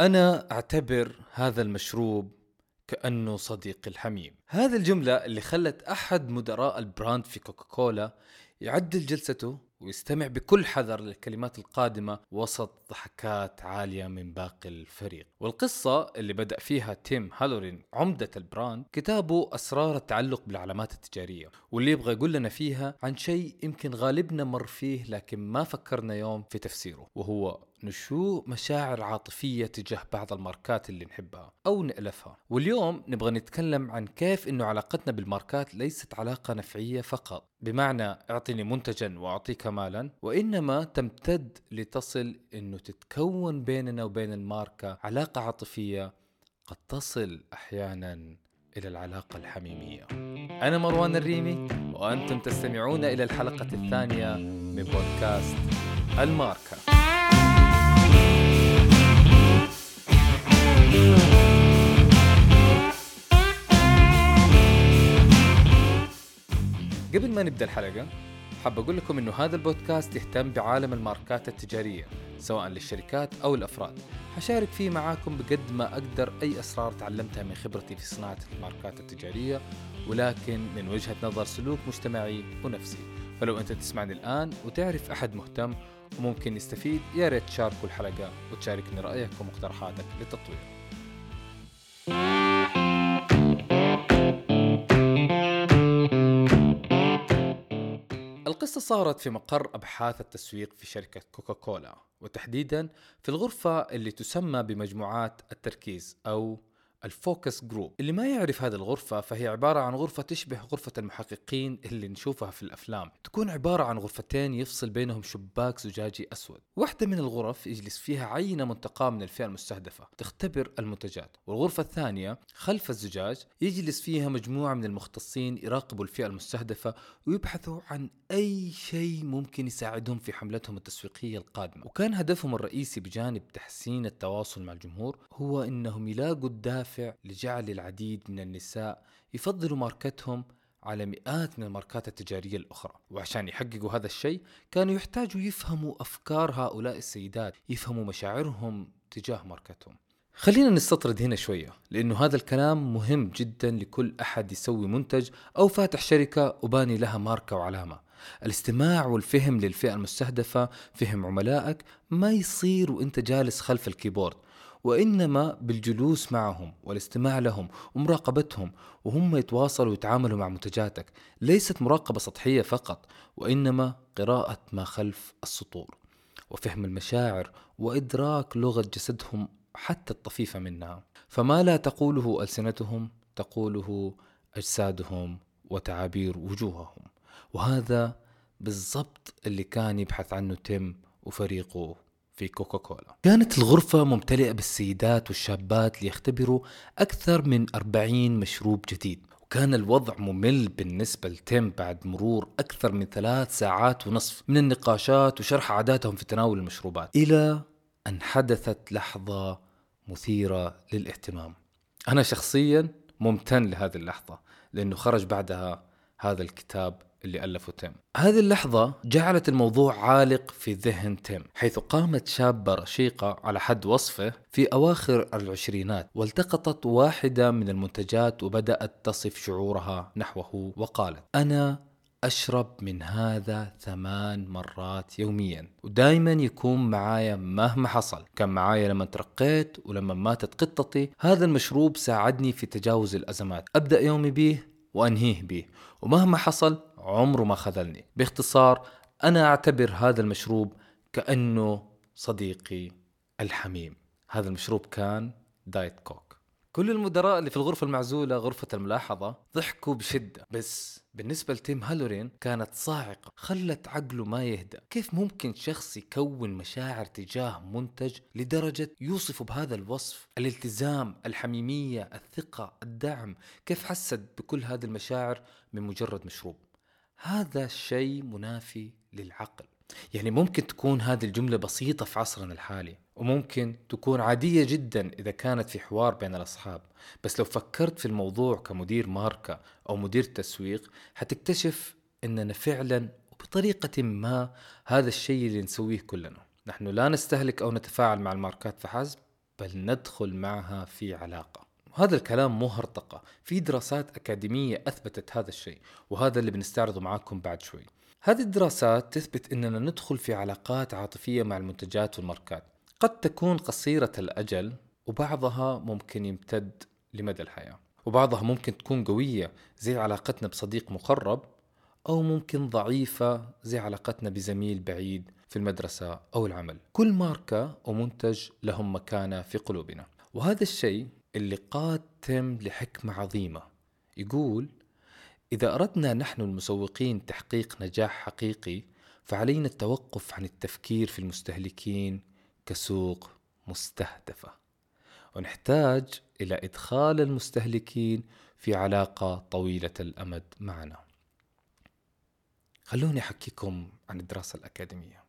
أنا أعتبر هذا المشروب كأنه صديقي الحميم. هذه الجملة اللي خلت أحد مدراء ال brand في كوكاكولا يعدل جلسته ويستمع بكل حذر للكلمات القادمة وسط ضحكات عالية من باقي الفريق. والقصة اللي بدأ فيها تيم هالورين عمدة ال brand كتابه أسرار التعلق بالعلامات التجارية واللي يبغى يقول لنا فيها عن شيء يمكن غالبنا مر فيه لكن ما فكرنا يوم في تفسيره وهو نشوء مشاعر عاطفية تجاه بعض الماركات اللي نحبها أو نألفها. واليوم نبغى نتكلم عن كيف أنه علاقتنا بالماركات ليست علاقة نفعية فقط بمعنى اعطني منتجا وأعطيك مالا وإنما تمتد لتصل أنه تتكون بيننا وبين الماركة علاقة عاطفية قد تصل أحيانا إلى العلاقة الحميمية. أنا مروان الريمي وأنتم تستمعون إلى الحلقة الثانية من بودكاست الماركة. قبل ما نبدأ الحلقة حاب أقول لكم إنه هذا البودكاست يهتم بعالم الماركات التجارية سواء للشركات أو الأفراد. حشارك فيه معاكم بقد ما أقدر أي أسرار تعلمتها من خبرتي في صناعة الماركات التجارية ولكن من وجهة نظر سلوك مجتمعي ونفسي. فلو أنت تسمعني الآن وتعرف أحد مهتم وممكن يستفيد يا ريت تشاركوا الحلقة وتشاركني رأيك ومقترحاتك للتطوير القصة صارت في مقر أبحاث التسويق في شركة كوكاكولا وتحديدا في الغرفة اللي تسمى بمجموعات التركيز أو ال focus group اللي ما يعرف هذه الغرفة فهي عبارة عن غرفة تشبه غرفة المحققين اللي نشوفها في الأفلام. تكون عبارة عن غرفتين يفصل بينهم شباك زجاجي أسود. واحدة من الغرف يجلس فيها عينة منتقاة من الفئة المستهدفة. تختبر المنتجات. والغرفة الثانية خلف الزجاج يجلس فيها مجموعة من المختصين يراقبوا الفئة المستهدفة ويبحثوا عن أي شيء ممكن يساعدهم في حملتهم التسويقية القادمة. وكان هدفهم الرئيسي بجانب تحسين التواصل مع الجمهور هو أنهم يلاقوا الدافع دافع لجعل العديد من النساء يفضلوا ماركتهم على مئات من الماركات التجارية الأخرى. وعشان يحققوا هذا الشيء كانوا يحتاجوا يفهموا أفكار هؤلاء السيدات يفهموا مشاعرهم تجاه ماركتهم. خلينا نستطرد هنا شوية لأنه هذا الكلام مهم جدا لكل أحد يسوي منتج أو فاتح شركة وباني لها ماركة وعلامة. الاستماع والفهم للفئة المستهدفة فهم عملائك ما يصير وأنت جالس خلف الكيبورد. وإنما بالجلوس معهم والاستماع لهم ومراقبتهم وهم يتواصلوا ويتعاملوا مع منتجاتك. ليست مراقبة سطحية فقط وإنما قراءة ما خلف السطور وفهم المشاعر وإدراك لغة جسدهم حتى الطفيفة منها. فما لا تقوله ألسنتهم تقوله أجسادهم وتعابير وجوههم. وهذا بالضبط اللي كان يبحث عنه تيم وفريقه. في كوكاكولا. كانت الغرفة ممتلئة بالسيدات والشابات ليختبروا أكثر من 40 مشروب جديد. وكان الوضع ممل بالنسبة لتيم بعد مرور أكثر من ثلاث ساعات ونصف من النقاشات وشرح عاداتهم في تناول المشروبات إلى أن حدثت لحظة مثيرة للاهتمام. أنا شخصيا ممتن لهذه اللحظة لأنه خرج بعدها هذا الكتاب اللي ألفه تيم. هذه اللحظة جعلت الموضوع عالق في ذهن تيم حيث قامت شابة رشيقة على حد وصفه في أواخر العشرينات والتقطت واحدة من المنتجات وبدأت تصف شعورها نحوه وقالت أنا أشرب من هذا ثمان مرات يوميا ودائما يكون معايا مهما حصل. كان معايا لما ترقيت ولما ماتت قطتي هذا المشروب ساعدني في تجاوز الأزمات. أبدأ يومي به وأنهيه به ومهما حصل عمره ما خذلني. باختصار أنا أعتبر هذا المشروب كأنه صديقي الحميم. هذا المشروب كان دايت كوك. كل المدراء اللي في الغرفة المعزولة غرفة الملاحظة ضحكوا بشدة. بس بالنسبة لتيم هالورين كانت صاعقة خلت عقله ما يهدأ. كيف ممكن شخص يكون مشاعر تجاه منتج لدرجة يوصفه بهذا الوصف؟ الالتزام الحميمية الثقة الدعم. كيف حست بكل هذه المشاعر من مجرد مشروب؟ هذا الشيء منافي للعقل. يعني ممكن تكون هذه الجملة بسيطة في عصرنا الحالي وممكن تكون عادية جدا إذا كانت في حوار بين الأصحاب. بس لو فكرت في الموضوع كمدير ماركة أو مدير تسويق حتكتشف أننا فعلا وبطريقة ما هذا الشيء اللي نسويه كلنا. نحن لا نستهلك أو نتفاعل مع الماركات فحسب بل ندخل معها في علاقة. هذا الكلام مو هرطقة في دراسات أكاديمية أثبتت هذا الشيء وهذا اللي بنستعرضه معاكم بعد شوي. هذه الدراسات تثبت أننا ندخل في علاقات عاطفية مع المنتجات والماركات. قد تكون قصيرة الأجل وبعضها ممكن يمتد لمدى الحياة. وبعضها ممكن تكون قوية زي علاقتنا بصديق مقرب أو ممكن ضعيفة زي علاقتنا بزميل بعيد في المدرسة أو العمل. كل ماركة ومنتج لهم مكانة في قلوبنا. وهذا الشيء اللي قاد تم لحكمة عظيمة. يقول إذا أردنا نحن المسوقين تحقيق نجاح حقيقي فعلينا التوقف عن التفكير في المستهلكين كسوق مستهدفة. ونحتاج إلى إدخال المستهلكين في علاقة طويلة الأمد معنا. خلوني أحكيكم عن الدراسة الأكاديمية.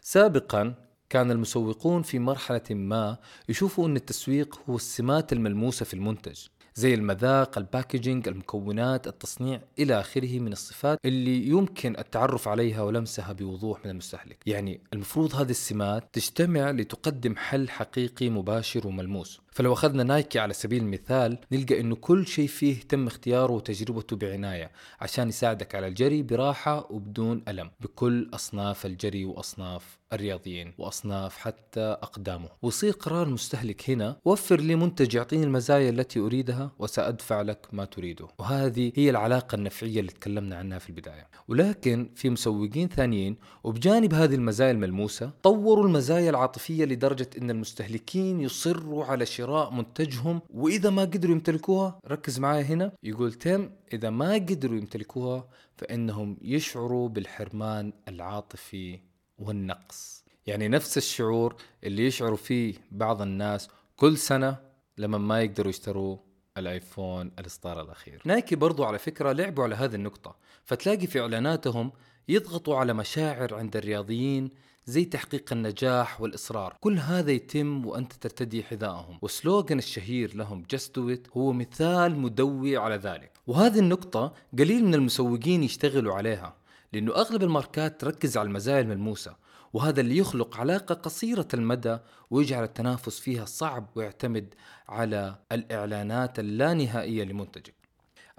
سابقا كان المسوقون في مرحلة ما يشوفوا أن التسويق هو السمات الملموسة في المنتج زي المذاق ال packaging المكونات التصنيع إلى آخره من الصفات اللي يمكن التعرف عليها ولمسها بوضوح من المستهلك. يعني المفروض هذه السمات تجتمع لتقدم حل حقيقي مباشر وملموس. فلو أخذنا نايكي على سبيل المثال نلقى أنه كل شيء فيه تم اختياره وتجربته بعناية عشان يساعدك على الجري براحة وبدون ألم بكل أصناف الجري وأصناف الرياضيين وأصناف حتى أقدامه. ويصير قرار المستهلك هنا وفر لي منتج يعطيني المزايا التي أريدها وسأدفع لك ما تريده. وهذه هي العلاقة النفعية اللي تكلمنا عنها في البداية. ولكن في مسوقين ثانيين وبجانب هذه المزايا الملموسة طوروا المزايا العاطفية لدرجة أن المستهلكين يصروا على شراء منتجهم وإذا ما قدروا يمتلكوها ركز معايا هنا. يقول تيم إذا ما قدروا يمتلكوها فإنهم يشعروا بالحرمان العاطفي والنقص. يعني نفس الشعور اللي يشعروا فيه بعض الناس كل سنة لما ما يقدروا يشتروا الآيفون الاصدار الأخير. نايكي برضو على فكرة لعبوا على هذه النقطة فتلاقي في إعلاناتهم يضغطوا على مشاعر عند الرياضيين زي تحقيق النجاح والإصرار. كل هذا يتم وأنت ترتدي حذائهم والسلوغن الشهير لهم Just Do It هو مثال مدوي على ذلك. وهذه النقطة قليل من المسوقين يشتغلوا عليها. لأنه أغلب الماركات تركز على المزايا الملموسة وهذا اللي يخلق علاقة قصيرة المدى ويجعل التنافس فيها صعب ويعتمد على الإعلانات اللانهائية لمنتجك.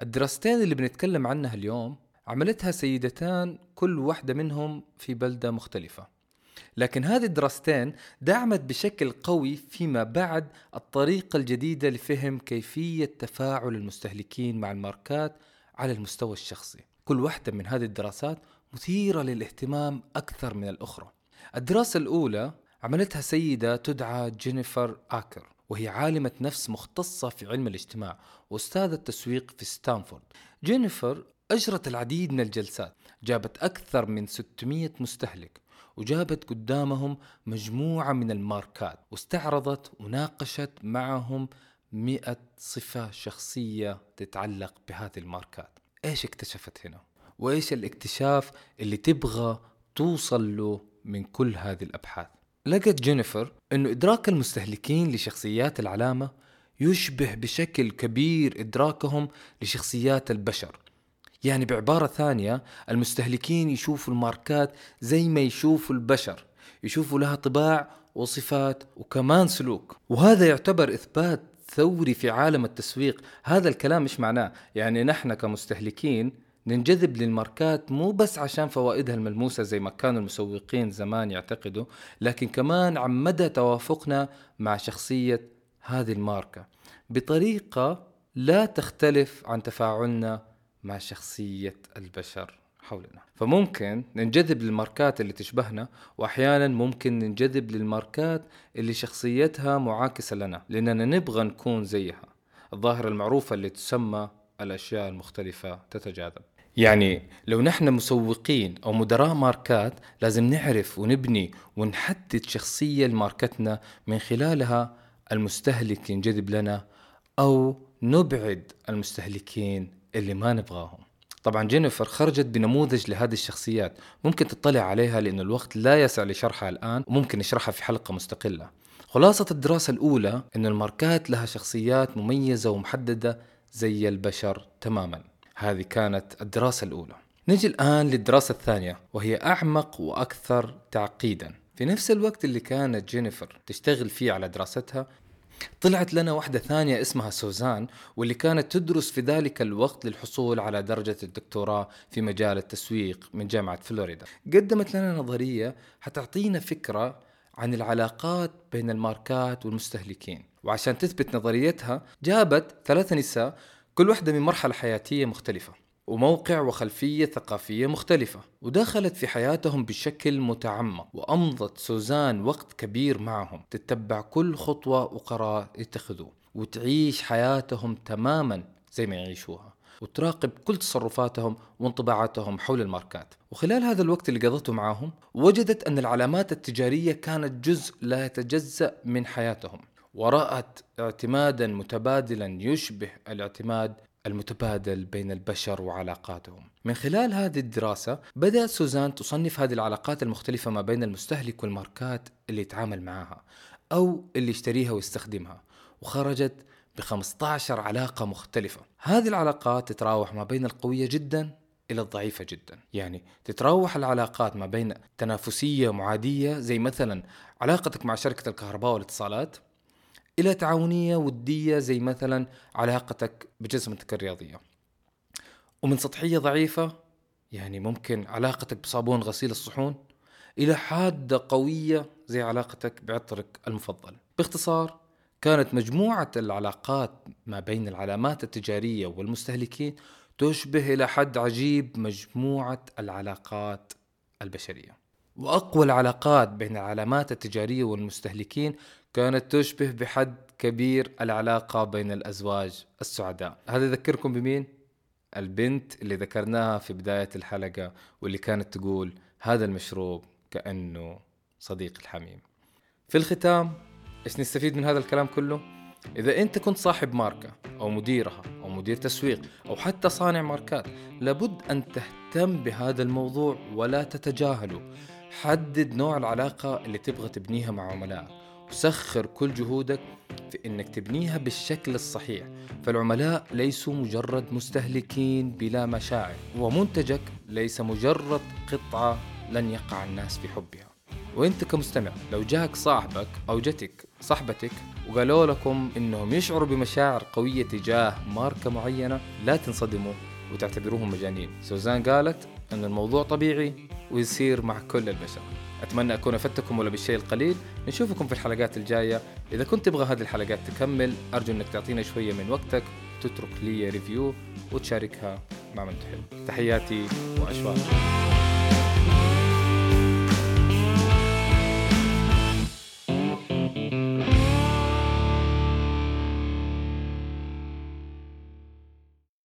الدراستين اللي بنتكلم عنها اليوم عملتها سيدتان كل واحدة منهم في بلدة مختلفة. لكن هذه الدراستين دعمت بشكل قوي فيما بعد الطريقة الجديدة لفهم كيفية تفاعل المستهلكين مع الماركات على المستوى الشخصي. كل واحدة من هذه الدراسات مثيرة للاهتمام أكثر من الأخرى. الدراسة الأولى عملتها سيدة تدعى جينيفر آكر وهي عالمة نفس مختصة في علم الاجتماع وأستاذة تسويق في ستانفورد. جينيفر أجرت العديد من الجلسات جابت أكثر من 600 مستهلك وجابت قدامهم مجموعة من الماركات واستعرضت وناقشت معهم مئة صفة شخصية تتعلق بهذه الماركات. إيش اكتشفت هنا؟ وإيش الاكتشاف اللي تبغى توصل له من كل هذه الأبحاث؟ لقت جينيفر إنه إدراك المستهلكين لشخصيات العلامة يشبه بشكل كبير إدراكهم لشخصيات البشر. يعني بعبارة ثانية المستهلكين يشوفوا الماركات زي ما يشوفوا البشر يشوفوا لها طباع وصفات وكمان سلوك. وهذا يعتبر إثبات ثوري في عالم التسويق. هذا الكلام إيش معناه؟ يعني نحن كمستهلكين ننجذب للماركات مو بس عشان فوائدها الملموسة زي ما كانوا المسوقين زمان يعتقدوا لكن كمان عن مدى توافقنا مع شخصية هذه الماركة. بطريقة لا تختلف عن تفاعلنا مع شخصية البشر. حولنا. فممكن ننجذب للماركات اللي تشبهنا وأحيانا ممكن ننجذب للماركات اللي شخصيتها معاكسة لنا لأننا نبغى نكون زيها. الظاهرة المعروفة اللي تسمى الأشياء المختلفة تتجاذب. يعني لو نحن مسوقين أو مدراء ماركات لازم نعرف ونبني ونحدد شخصية لماركتنا من خلالها المستهلك ينجذب لنا أو نبعد المستهلكين اللي ما نبغاهم. طبعا جينيفر خرجت بنموذج لهذه الشخصيات. ممكن تطلع عليها لأن الوقت لا يسع لشرحها الآن وممكن نشرحها في حلقة مستقلة. خلاصة الدراسة الأولى أن الماركات لها شخصيات مميزة ومحددة زي البشر تماما. هذه كانت الدراسة الأولى. نجي الآن للدراسة الثانية وهي أعمق وأكثر تعقيدا. في نفس الوقت اللي كانت جينيفر تشتغل فيه على دراستها طلعت لنا واحدة ثانية اسمها سوزان واللي كانت تدرس في ذلك الوقت للحصول على درجة الدكتوراه في مجال التسويق من جامعة فلوريدا. قدمت لنا نظرية حتعطينا فكرة عن العلاقات بين الماركات والمستهلكين. وعشان تثبت نظريتها جابت ثلاث نساء كل واحدة من مرحلة حياتية مختلفة. وموقع وخلفية ثقافية مختلفة ودخلت في حياتهم بشكل متعمق وأمضت سوزان وقت كبير معهم تتبع كل خطوة وقرار يتخذوه وتعيش حياتهم تماما زي ما يعيشوها وتراقب كل تصرفاتهم وانطباعاتهم حول الماركات. وخلال هذا الوقت اللي قضته معاهم وجدت أن العلامات التجارية كانت جزء لا يتجزأ من حياتهم ورأت اعتمادا متبادلا يشبه الاعتماد المتبادل بين البشر وعلاقاتهم. من خلال هذه الدراسة بدأت سوزان تصنف هذه العلاقات المختلفة ما بين المستهلك والماركات اللي يتعامل معها أو اللي يشتريها ويستخدمها وخرجت ب 15 علاقة مختلفة. هذه العلاقات تتراوح ما بين القوية جدا إلى الضعيفة جدا يعني تتراوح العلاقات ما بين تنافسية معادية زي مثلا علاقتك مع شركة الكهرباء والاتصالات إلى تعاونية ودية زي مثلا علاقتك بجسمتك الرياضية. ومن سطحية ضعيفة يعني ممكن علاقتك بصابون غسيل الصحون إلى حادة قوية زي علاقتك بعطرك المفضل. باختصار كانت مجموعة العلاقات ما بين العلامات التجارية والمستهلكين تشبه إلى حد عجيب مجموعة العلاقات البشرية. وأقوى العلاقات بين العلامات التجارية والمستهلكين كانت تشبه بحد كبير العلاقة بين الأزواج السعداء هذا يذكركم بمين؟ البنت اللي ذكرناها في بداية الحلقة واللي كانت تقول هذا المشروب كأنه صديق الحميم في الختام إيش نستفيد من هذا الكلام كله؟ إذا أنت كنت صاحب ماركة أو مديرها أو مدير تسويق أو حتى صانع ماركات لابد أن تهتم بهذا الموضوع ولا تتجاهله حدد نوع العلاقة اللي تبغى تبنيها مع عملائك وسخر كل جهودك في إنك تبنيها بالشكل الصحيح. فالعملاء ليسوا مجرد مستهلكين بلا مشاعر ومنتجك ليس مجرد قطعة لن يقع الناس في حبها. وأنت كمستمع لو جاك صاحبك أو جتك صاحبتك وقالوا لكم إنهم يشعروا بمشاعر قوية تجاه ماركة معينة لا تنصدموا وتعتبروهم مجانين. سوزان قالت أن الموضوع طبيعي ويصير مع كل البشر. أتمنى أكون أفدتكم ولا بالشيء القليل. نشوفكم في الحلقات الجاية. إذا كنت تبغى هذه الحلقات تكمل أرجو إنك تعطينا شوية من وقتك تترك لي ريفيو وتشاركها مع من تحب. تحياتي واشواق